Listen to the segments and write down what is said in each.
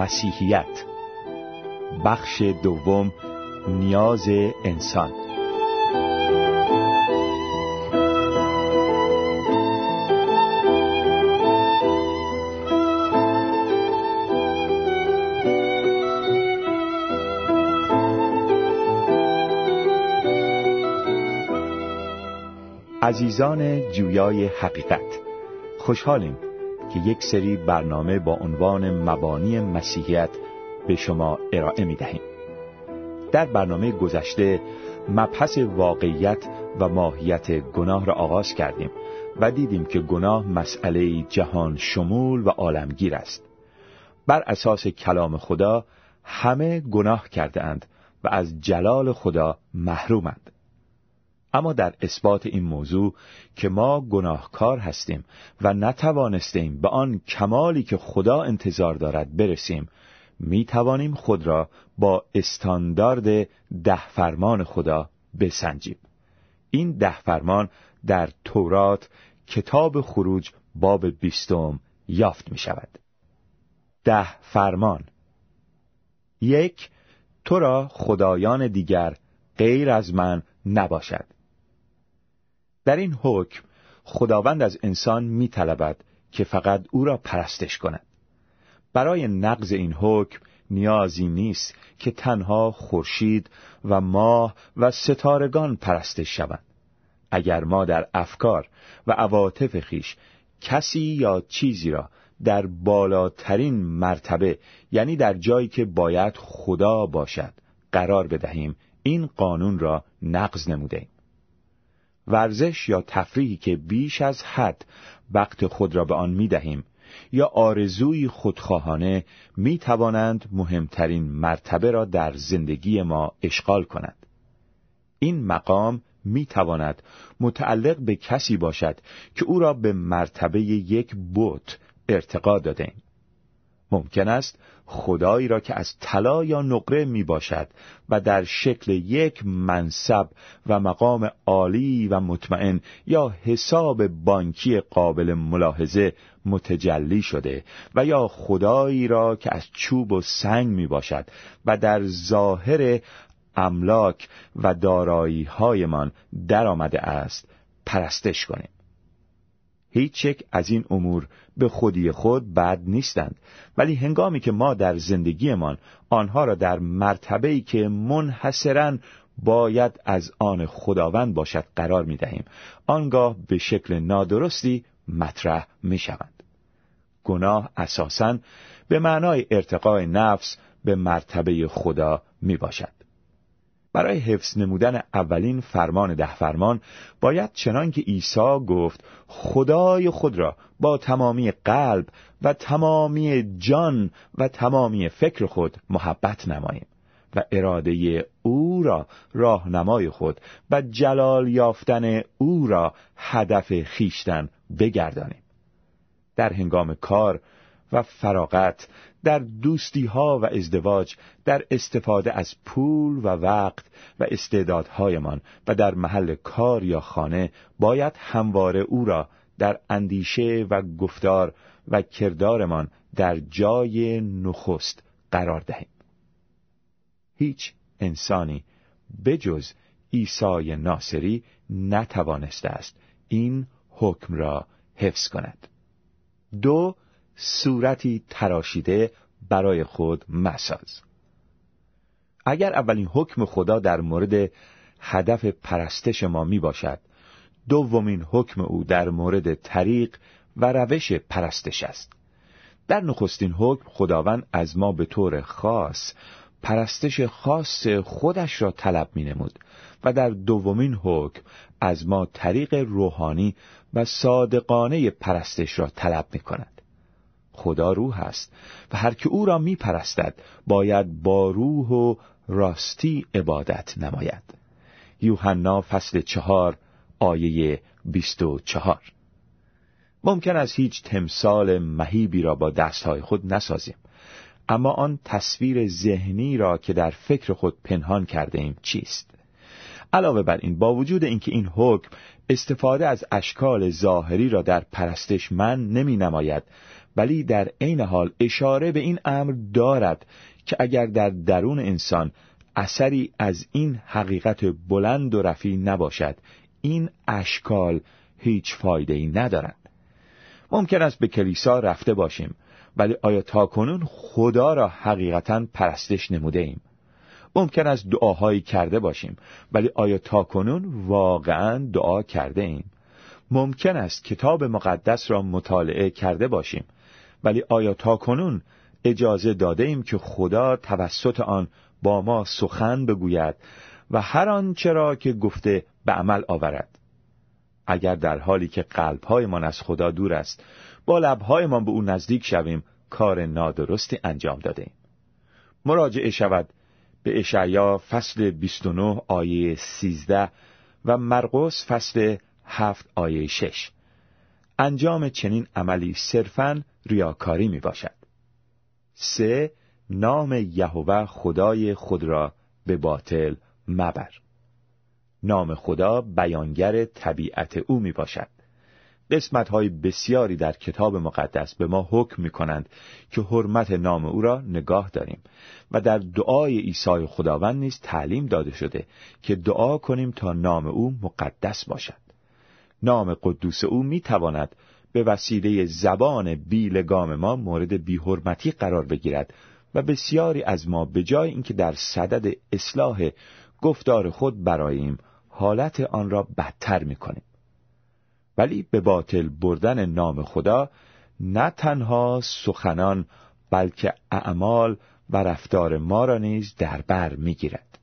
مسیحیت. بخش دوم نیاز انسان. عزیزان جویای حقیقت خوشحالیم که یک سری برنامه با عنوان مبانی مسیحیت به شما ارائه می دهیم. در برنامه گذشته مبحث واقعیت و ماهیت گناه را آغاز کردیم و دیدیم که گناه مسئله جهان شمول و عالمگیر است. بر اساس کلام خدا همه گناه کرده اند و از جلال خدا محرومند. اما در اثبات این موضوع که ما گناهکار هستیم و نتوانستیم به آن کمالی که خدا انتظار دارد برسیم می توانیم خود را با استاندارد ده فرمان خدا بسنجیم. این ده فرمان در تورات کتاب خروج باب بیستم یافت می شود ده فرمان یک تو را خدایان دیگر غیر از من نباشد. در این حکم خداوند از انسان می طلبد که فقط او را پرستش کند. برای نقض این حکم نیازی نیست که تنها خورشید و ماه و ستارگان پرستش شوند. اگر ما در افکار و عواطف خیش کسی یا چیزی را در بالاترین مرتبه یعنی در جایی که باید خدا باشد قرار بدهیم این قانون را نقض نموده ورزش یا تفریحی که بیش از حد وقت خود را به آن می دهیم یا آرزوی خودخواهانه می توانند مهمترین مرتبه را در زندگی ما اشغال کنند. این مقام می تواند متعلق به کسی باشد که او را به مرتبه یک بوت ارتقا داده. ممکن است خدایی را که از طلا یا نقره می باشد و در شکل یک منصب و مقام عالی و مطمئن یا حساب بانکی قابل ملاحظه متجلی شده و یا خدایی را که از چوب و سنگ می باشد و در ظاهر املاک و دارایی هایمان در آمده است پرستش کنیم. هیچ یک از این امور به خودی خود بد نیستند. ولی هنگامی که ما در زندگیمان آنها را در مرتبه‌ای که منحصرا باید از آن خداوند باشد قرار می دهیم آنگاه به شکل نادرستی مطرح می شوند گناه اساساً به معنای ارتقای نفس به مرتبه خدا می باشد برای حفظ نمودن اولین فرمان ده فرمان باید چنان که عیسی گفت خدای خود را با تمامی قلب و تمامی جان و تمامی فکر خود محبت نماییم و اراده او را راهنمای خود و جلال یافتن او را هدف خیشتن بگردانیم. در هنگام کار و فراغت در دوستی ها و ازدواج در استفاده از پول و وقت و استعدادهایمان و در محل کار یا خانه باید همواره او را در اندیشه و گفتار و کردارمان در جای نخست قرار دهیم. هیچ انسانی بجز عیسی ناصری نتوانسته است این حکم را حفظ کند. دو صورتی تراشیده برای خود مساز اگر اولین حکم خدا در مورد هدف پرستش ما می باشد دومین حکم او در مورد طریق و روش پرستش است در نخستین حکم خداوند از ما به طور خاص پرستش خاص خودش را طلب می نمود و در دومین حکم از ما طریق روحانی و صادقانه پرستش را طلب می کند. خدا روح است و هر که او را می پرستد باید با روح و راستی عبادت نماید یوحنا فصل چهار آیه بیست و چهار ممکن است هیچ تمثال مهیبی را با دستهای خود نسازیم اما آن تصویر ذهنی را که در فکر خود پنهان کرده ایم چیست؟ علاوه بر این با وجود اینکه این حکم استفاده از اشکال ظاهری را در پرستش من نمی نماید ولی در عین حال اشاره به این امر دارد که اگر در درون انسان اثری از این حقیقت بلند و رفی نباشد این اشکال هیچ فایده ای ندارند ممکن است به کلیسا رفته باشیم ولی آیا تا کنون خدا را حقیقتا پرستش نموده ایم؟ ممکن است دعاهایی کرده باشیم ولی آیا تا کنون واقعا دعا کرده ایم؟ ممکن است کتاب مقدس را مطالعه کرده باشیم ولی آیا تا کنون اجازه داده ایم که خدا توسط آن با ما سخن بگوید و هر آنچه را که گفته به عمل آورد اگر در حالی که قلبهایمان از خدا دور است با لبهایمان به او نزدیک شویم کار نادرستی انجام داده ایم. مراجعه شود به اشعیا فصل 29 آیه 13 و مرقس فصل 7 آیه 6 انجام چنین عملی صرفاً ریاکاری می باشد. سه نام یهوه خدای خود را به باطل مبر. نام خدا بیانگر طبیعت او می باشد قسمت های بسیاری در کتاب مقدس به ما حکم می کنند که حرمت نام او را نگاه داریم و در دعای عیسی خداوند نیز تعلیم داده شده که دعا کنیم تا نام او مقدس باشد. نام قدوس او می تواند به وسیله زبان بیلگام ما مورد بیحرمتی قرار بگیرد و بسیاری از ما به جای اینکه در صدد اصلاح گفتار خود براییم حالت آن را بدتر می‌کنیم. ولی به باطل بردن نام خدا نه تنها سخنان بلکه اعمال و رفتار ما را نیز در بر می‌گیرد.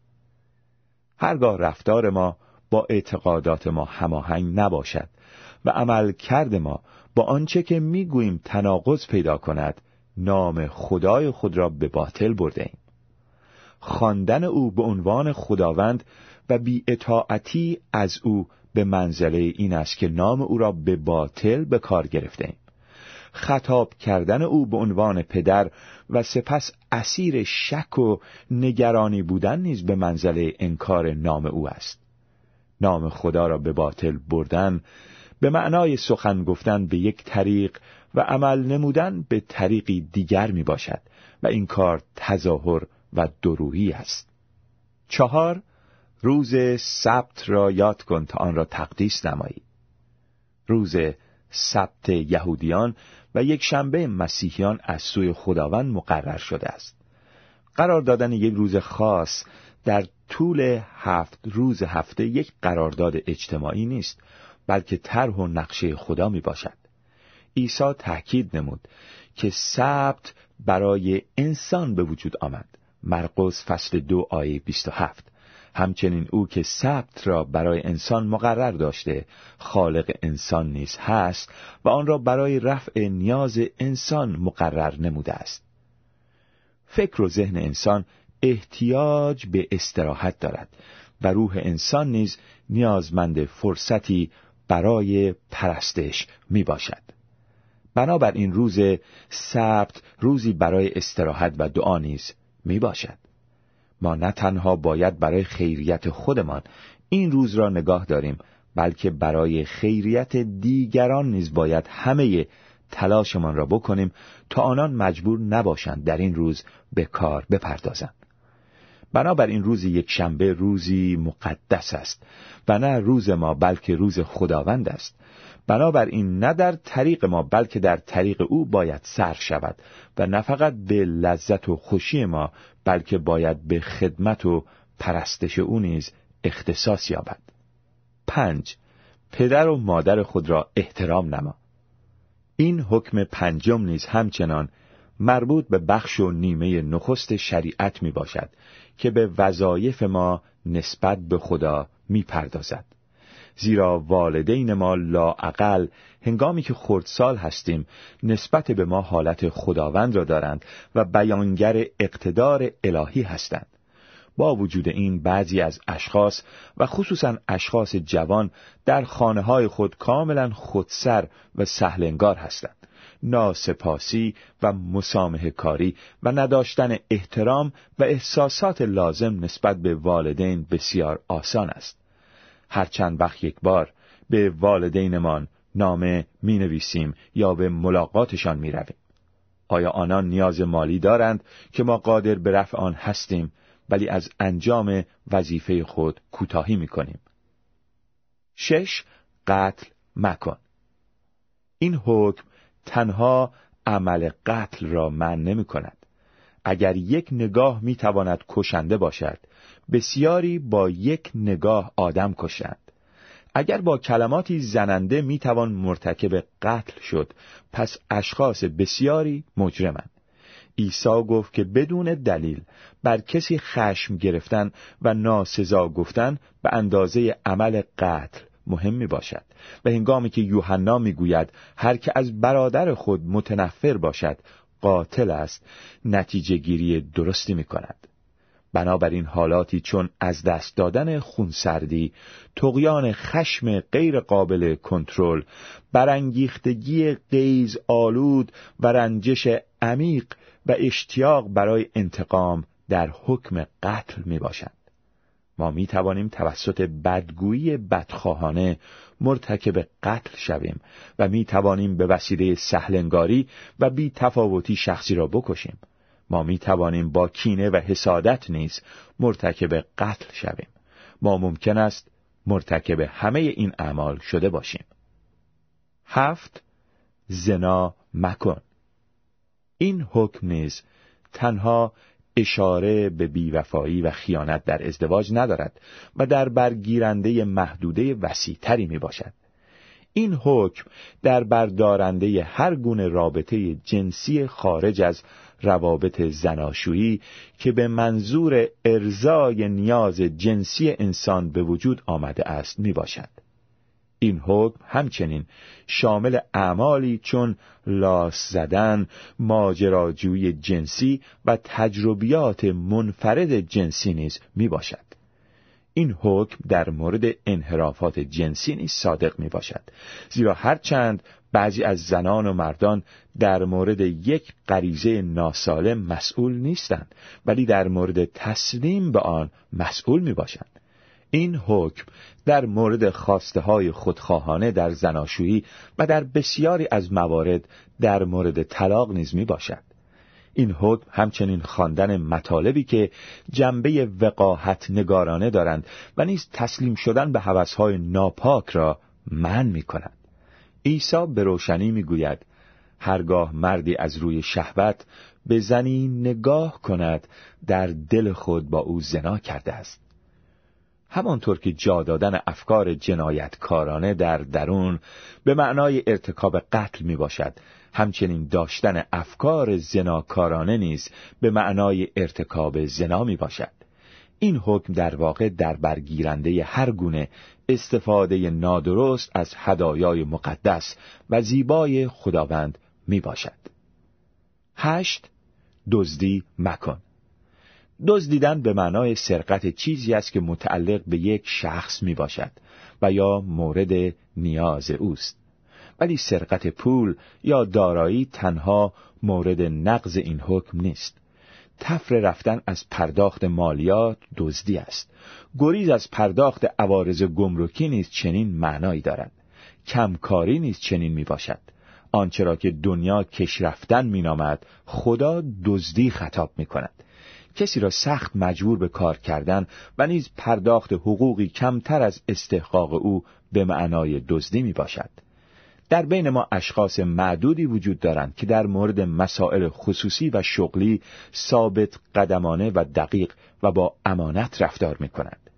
هرگاه رفتار ما با اعتقادات ما هماهنگ نباشد و عمل کرد ما با آنچه که می‌گوییم تناقض پیدا کند نام خدای خود را به باطل برده ایم. خواندن او به عنوان خداوند و بی اطاعتی از او به منزله این است که نام او را به باطل به کار گرفته ایم. خطاب کردن او به عنوان پدر و سپس اسیر شک و نگرانی بودن نیز به منزله انکار نام او است. نام خدا را به باطل بردن به معنای سخن گفتن به یک طریق و عمل نمودن به طریقی دیگر می باشد و این کار تظاهر و دروهی است. چهار روز سبت را یاد کن تا آن را تقدیس نمایی. روز سبت یهودیان و یک شنبه مسیحیان از سوی خداوند مقرر شده است. قرار دادن یک روز خاص در طول هفت روز هفته یک قرارداد اجتماعی نیست بلکه طرح و نقشه خدا می باشد. عیسی تأکید نمود که سبت برای انسان به وجود آمد. مرقس فصل دو آیه 27 همچنین او که سبت را برای انسان مقرر داشته خالق انسان نیز هست و آن را برای رفع نیاز انسان مقرر نموده است فکر و ذهن انسان احتیاج به استراحت دارد و روح انسان نیز نیازمند فرصتی برای پرستش می باشد. بنابر این روز سبت روزی برای استراحت و دعا نیز می باشد. ما نه تنها باید برای خیریت خودمان این روز را نگاه داریم بلکه برای خیریت دیگران نیز باید همه تلاشمان را بکنیم تا آنان مجبور نباشند در این روز به کار بپردازند. بنابر این روز یک شنبه روزی مقدس است و نه روز ما بلکه روز خداوند است. بنابراین نه در طریق ما بلکه در طریق او باید سر شود و نه فقط به لذت و خوشی ما بلکه باید به خدمت و پرستش او نیز اختصاص یابد. پنج پدر و مادر خود را احترام نما. این حکم پنجم نیز همچنان مربوط به بخش و نیمه نخست شریعت می باشد که به وظایف ما نسبت به خدا می پردازد. زیرا والدین ما لاعقل هنگامی که خردسال هستیم نسبت به ما حالت خداوند را دارند و بیانگر اقتدار الهی هستند. با وجود این بعضی از اشخاص و خصوصا اشخاص جوان در خانه های خود کاملا خودسر و سهلنگار هستند. ناسپاسی و مسامه کاری و نداشتن احترام و احساسات لازم نسبت به والدین بسیار آسان است. هر چند وقت یک بار به والدینمان نامه می نویسیم یا به ملاقاتشان می رویم. آیا آنان نیاز مالی دارند که ما قادر به رفع آن هستیم ولی از انجام وظیفه خود کوتاهی می کنیم. شش قتل مکن این حکم تنها عمل قتل را من نمی کند. اگر یک نگاه می تواند کشنده باشد بسیاری با یک نگاه آدم کشند اگر با کلماتی زننده می توان مرتکب قتل شد پس اشخاص بسیاری مجرمند عیسی گفت که بدون دلیل بر کسی خشم گرفتن و ناسزا گفتن به اندازه عمل قتل مهم می باشد و هنگامی که یوحنا می گوید هر که از برادر خود متنفر باشد قاتل است نتیجه گیری درستی می کند بنابراین حالاتی چون از دست دادن خونسردی، تقیان خشم غیر قابل کنترل، برانگیختگی قیز آلود و رنجش عمیق و اشتیاق برای انتقام در حکم قتل می باشند. ما می توانیم توسط بدگویی بدخواهانه مرتکب قتل شویم و می توانیم به وسیله سهلنگاری و بی تفاوتی شخصی را بکشیم. ما می توانیم با کینه و حسادت نیز مرتکب قتل شویم. ما ممکن است مرتکب همه این اعمال شده باشیم. هفت زنا مکن این حکم نیز تنها اشاره به بیوفایی و خیانت در ازدواج ندارد و در برگیرنده محدوده وسیعتری می باشد. این حکم در بردارنده هر گونه رابطه جنسی خارج از روابط زناشویی که به منظور ارزای نیاز جنسی انسان به وجود آمده است می باشد. این حکم همچنین شامل اعمالی چون لاس زدن، ماجراجویی جنسی و تجربیات منفرد جنسی نیز می باشد. این حکم در مورد انحرافات جنسی نیز صادق می باشد زیرا هرچند بعضی از زنان و مردان در مورد یک غریزه ناسالم مسئول نیستند ولی در مورد تسلیم به آن مسئول می باشند این حکم در مورد خواسته های خودخواهانه در زناشویی و در بسیاری از موارد در مورد طلاق نیز می باشد. این حکم همچنین خواندن مطالبی که جنبه وقاحت نگارانه دارند و نیز تسلیم شدن به حوثهای ناپاک را من می کند. عیسی به روشنی می گوید هرگاه مردی از روی شهوت به زنی نگاه کند در دل خود با او زنا کرده است. همانطور که جا دادن افکار جنایتکارانه در درون به معنای ارتکاب قتل می باشد همچنین داشتن افکار زناکارانه نیز به معنای ارتکاب زنا می باشد این حکم در واقع در برگیرنده هر گونه استفاده نادرست از هدایای مقدس و زیبای خداوند می باشد هشت دزدی مکن. دزدیدن به معنای سرقت چیزی است که متعلق به یک شخص می باشد و یا مورد نیاز اوست. ولی سرقت پول یا دارایی تنها مورد نقض این حکم نیست. تفر رفتن از پرداخت مالیات دزدی است. گریز از پرداخت عوارض گمرکی نیز چنین معنایی دارد. کمکاری نیز چنین می باشد آنچه را که دنیا کش رفتن می نامد خدا دزدی خطاب می کند کسی را سخت مجبور به کار کردن و نیز پرداخت حقوقی کمتر از استحقاق او به معنای دزدی می باشد. در بین ما اشخاص معدودی وجود دارند که در مورد مسائل خصوصی و شغلی ثابت قدمانه و دقیق و با امانت رفتار می کنند.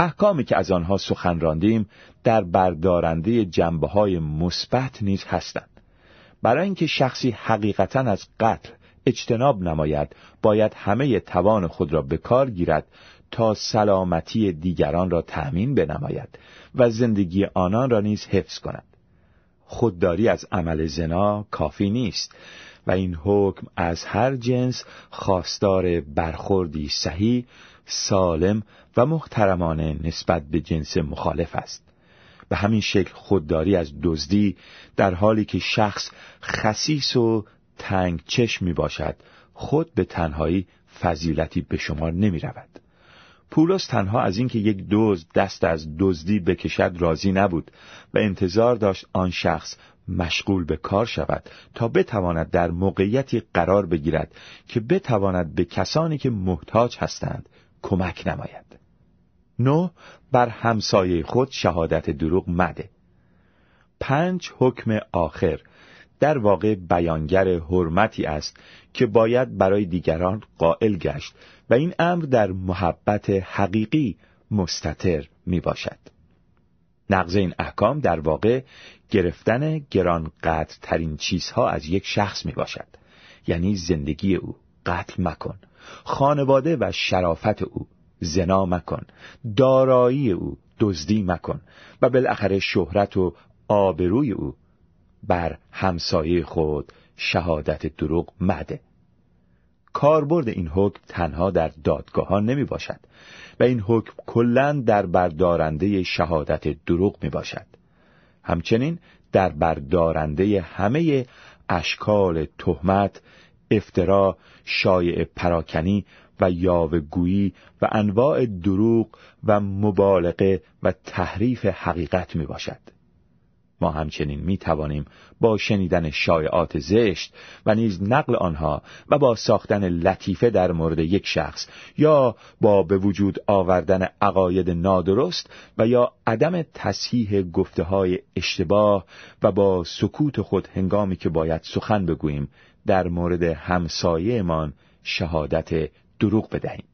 احکامی که از آنها سخن راندیم در بردارنده جنبه های مثبت نیز هستند. برای اینکه شخصی حقیقتا از قتل اجتناب نماید باید همه توان خود را به کار گیرد تا سلامتی دیگران را تأمین بنماید و زندگی آنان را نیز حفظ کند. خودداری از عمل زنا کافی نیست و این حکم از هر جنس خواستار برخوردی صحیح سالم و محترمانه نسبت به جنس مخالف است. به همین شکل خودداری از دزدی در حالی که شخص خسیس و تنگ چشم می باشد خود به تنهایی فضیلتی به شما نمی رود. پولس تنها از اینکه یک دزد دست از دزدی بکشد راضی نبود و انتظار داشت آن شخص مشغول به کار شود تا بتواند در موقعیتی قرار بگیرد که بتواند به کسانی که محتاج هستند کمک نماید. نو بر همسایه خود شهادت دروغ مده. پنج حکم آخر در واقع بیانگر حرمتی است که باید برای دیگران قائل گشت و این امر در محبت حقیقی مستتر می باشد. نقض این احکام در واقع گرفتن گرانقدر ترین چیزها از یک شخص می باشد. یعنی زندگی او. قتل مکن. خانواده و شرافت او. زنا مکن. دارایی او. دزدی مکن. و بالاخره شهرت و آبروی او بر همسایه خود شهادت دروغ مده. کاربرد این حکم تنها در دادگاهان نمی باشد و این حکم کلا در بردارنده شهادت دروغ می باشد. همچنین در بردارنده همه اشکال تهمت افترا شایع پراکنی و یاوگویی و انواع دروغ و مبالغه و تحریف حقیقت می باشد. ما همچنین می توانیم با شنیدن شایعات زشت و نیز نقل آنها و با ساختن لطیفه در مورد یک شخص یا با به وجود آوردن عقاید نادرست و یا عدم تصحیح گفته های اشتباه و با سکوت خود هنگامی که باید سخن بگوییم در مورد همسایهمان شهادت دروغ بدهیم.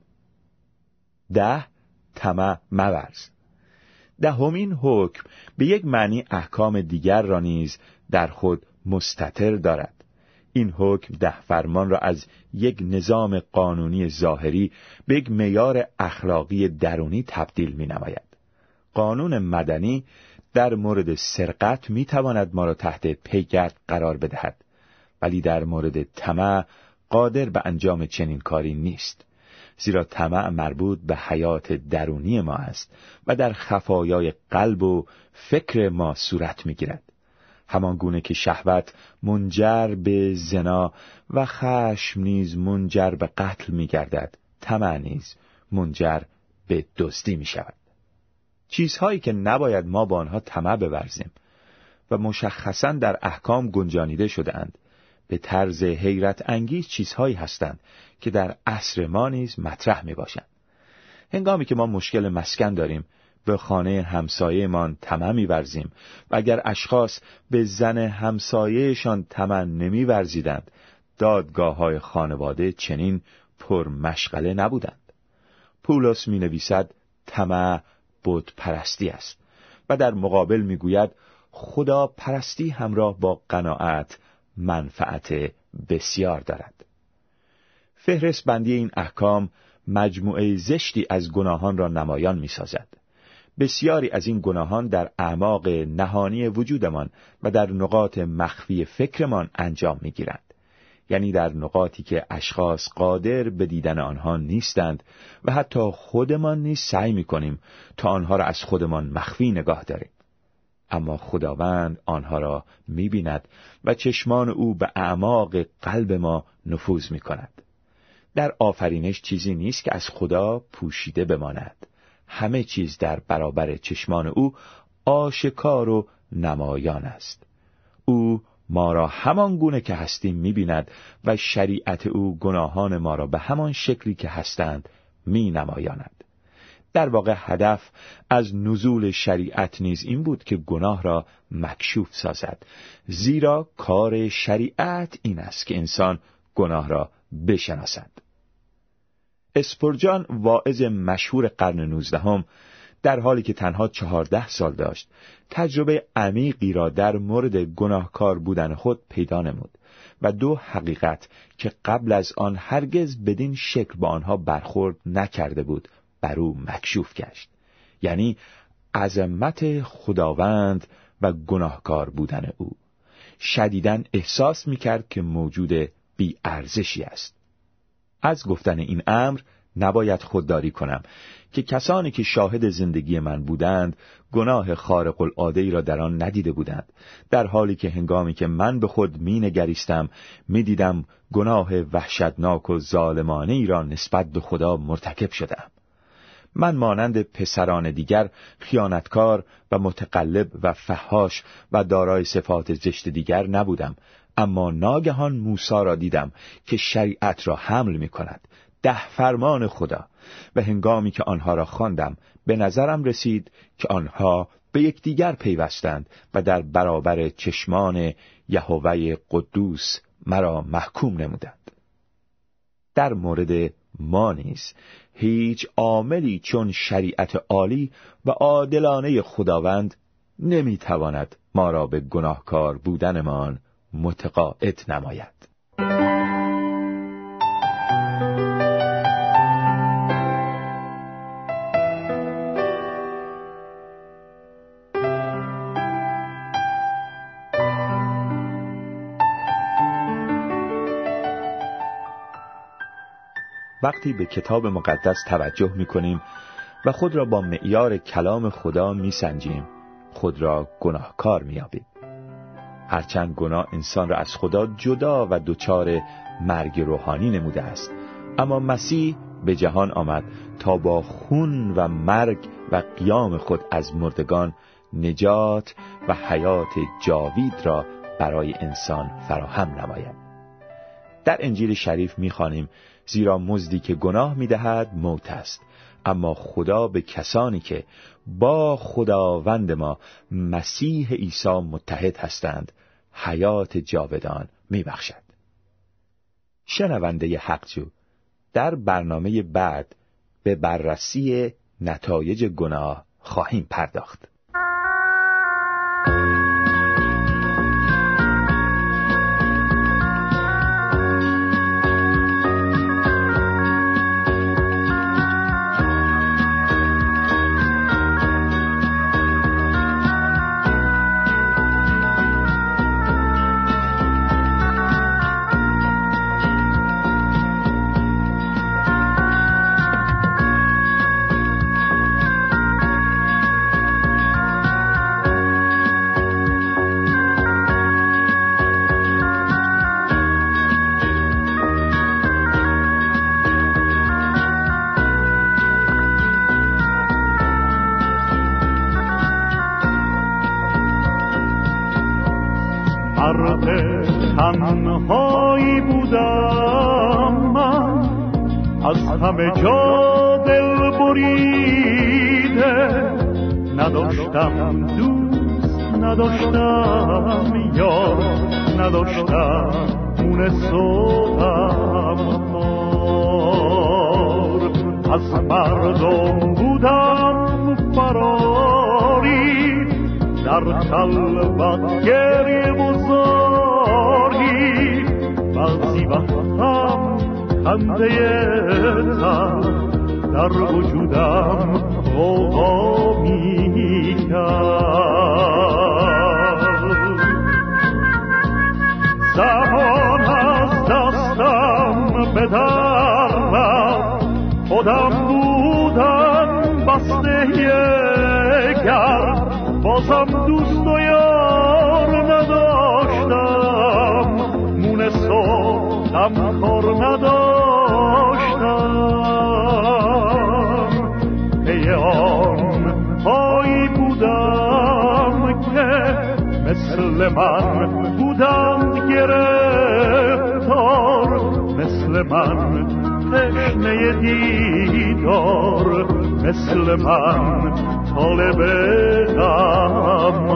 ده طمع مورز دهمین حکم به یک معنی احکام دیگر را نیز در خود مستطر دارد این حکم ده فرمان را از یک نظام قانونی ظاهری به یک میار اخلاقی درونی تبدیل می نماید. قانون مدنی در مورد سرقت می تواند ما را تحت پیگرد قرار بدهد ولی در مورد طمع قادر به انجام چنین کاری نیست زیرا طمع مربوط به حیات درونی ما است و در خفایای قلب و فکر ما صورت می‌گیرد. همان گونه که شهوت منجر به زنا و خشم نیز منجر به قتل میگردد طمع نیز منجر به دزدی می شود چیزهایی که نباید ما با آنها طمع بورزیم و مشخصا در احکام گنجانیده شده اند به طرز حیرت انگیز چیزهایی هستند که در عصر ما نیز مطرح می باشند. هنگامی که ما مشکل مسکن داریم به خانه همسایهمان طمع میورزیم. و اگر اشخاص به زن همسایهشان طمع نمیورزیدند دادگاه های خانواده چنین پر مشغله نبودند. پولس می نویسد طمع بود پرستی است. و در مقابل می‌گوید خدا پرستی همراه با قناعت منفعت بسیار دارد فهرست بندی این احکام مجموعه زشتی از گناهان را نمایان می سازد. بسیاری از این گناهان در اعماق نهانی وجودمان و در نقاط مخفی فکرمان انجام می گیرند. یعنی در نقاطی که اشخاص قادر به دیدن آنها نیستند و حتی خودمان نیز سعی می کنیم تا آنها را از خودمان مخفی نگاه داریم. اما خداوند آنها را می بیند و چشمان او به اعماق قلب ما نفوذ می کند. در آفرینش چیزی نیست که از خدا پوشیده بماند همه چیز در برابر چشمان او آشکار و نمایان است او ما را همان گونه که هستیم می‌بیند و شریعت او گناهان ما را به همان شکلی که هستند می نمایاند. در واقع هدف از نزول شریعت نیز این بود که گناه را مکشوف سازد. زیرا کار شریعت این است که انسان گناه را بشناسد. اسپرجان واعظ مشهور قرن نوزدهم در حالی که تنها چهارده سال داشت تجربه عمیقی را در مورد گناهکار بودن خود پیدا نمود و دو حقیقت که قبل از آن هرگز بدین شکل با آنها برخورد نکرده بود بر او مکشوف گشت. یعنی عظمت خداوند و گناهکار بودن او. شدیدن احساس می‌کرد که موجود بی ارزشی است. از گفتن این امر نباید خودداری کنم که کسانی که شاهد زندگی من بودند گناه خارق العاده را در آن ندیده بودند. در حالی که هنگامی که من به خود می نگریستم می دیدم گناه وحشتناک و ظالمانه ای را نسبت به خدا مرتکب شدم من مانند پسران دیگر خیانتکار و متقلب و فهاش و دارای صفات زشت دیگر نبودم. اما ناگهان موسا را دیدم که شریعت را حمل می کند ده فرمان خدا. و هنگامی که آنها را خواندم به نظرم رسید که آنها به یکدیگر پیوستند و در برابر چشمان یهوه قدوس مرا محکوم نمودند. در مورد ما نیز هیچ عاملی چون شریعت عالی و عادلانه خداوند نمی‌تواند ما را به گناهکار بودنمان متقاعد نماید. وقتی به کتاب مقدس توجه می کنیم و خود را با معیار کلام خدا می سنجیم خود را گناهکار می یابیم. هرچند گناه انسان را از خدا جدا و دچار مرگ روحانی نموده است اما مسیح به جهان آمد تا با خون و مرگ و قیام خود از مردگان نجات و حیات جاوید را برای انسان فراهم نماید در انجیل شریف می‌خوانیم زیرا مزدی که گناه می‌دهد موت است. اما خدا به کسانی که با خداوند ما مسیح عیسی متحد هستند حیات جاودان میبخشد. شنونده حقجو در برنامه بعد به بررسی نتایج گناه خواهیم پرداخت. تنهایی بودم من. از همه جا دل بریده نداشتم دوست نداشتم یا نداشتم اون صوتم از مردم بودم فراری در خلوت گریه بزاری بعضی وقتم خنده تر در وجودم غوغا می زمان از دستم به خودم بازم دوست و یار نداشتم. مون صبحم کار نداشتم. پی آن پایی بودم که مثل من بودم گرفتار. مثل من تشنه دیدار. مثل من طالب ಮಾಮ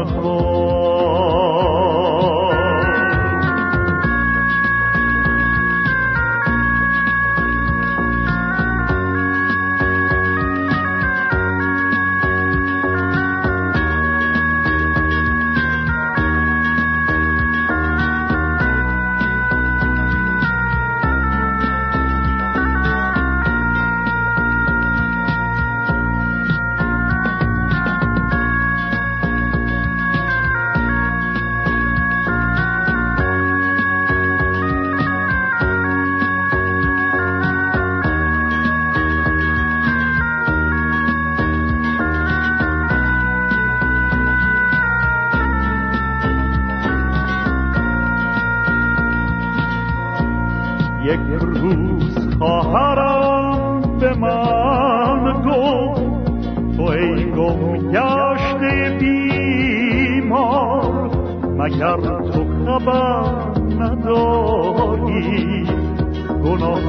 گم گشته بیمار مگر تو خبر نداری؟ گناه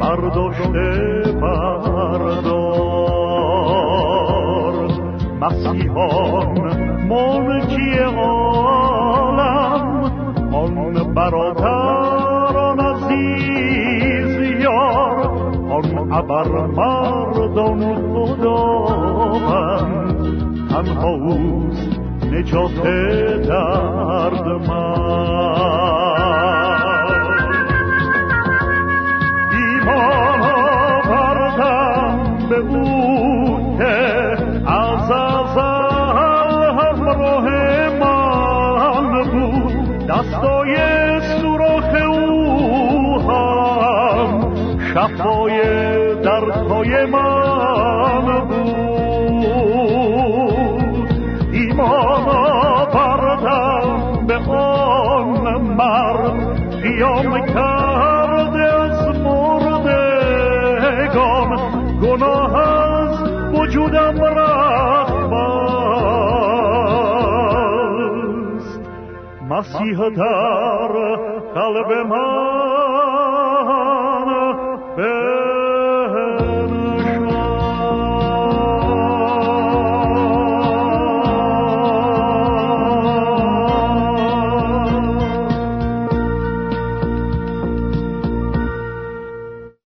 برداشته بردار. مسیحان ملکی عالم آن برادران عزیز یار آن ابر مردان خداوند تنها اوست نجات درد من او که از ازل همراه من بود. دستای هم شفای دردهای من بود. ایمان آوردم به آن مرد. قیام کرده از مردگان گناه از وجودم رفت بست. مسیح در قلب من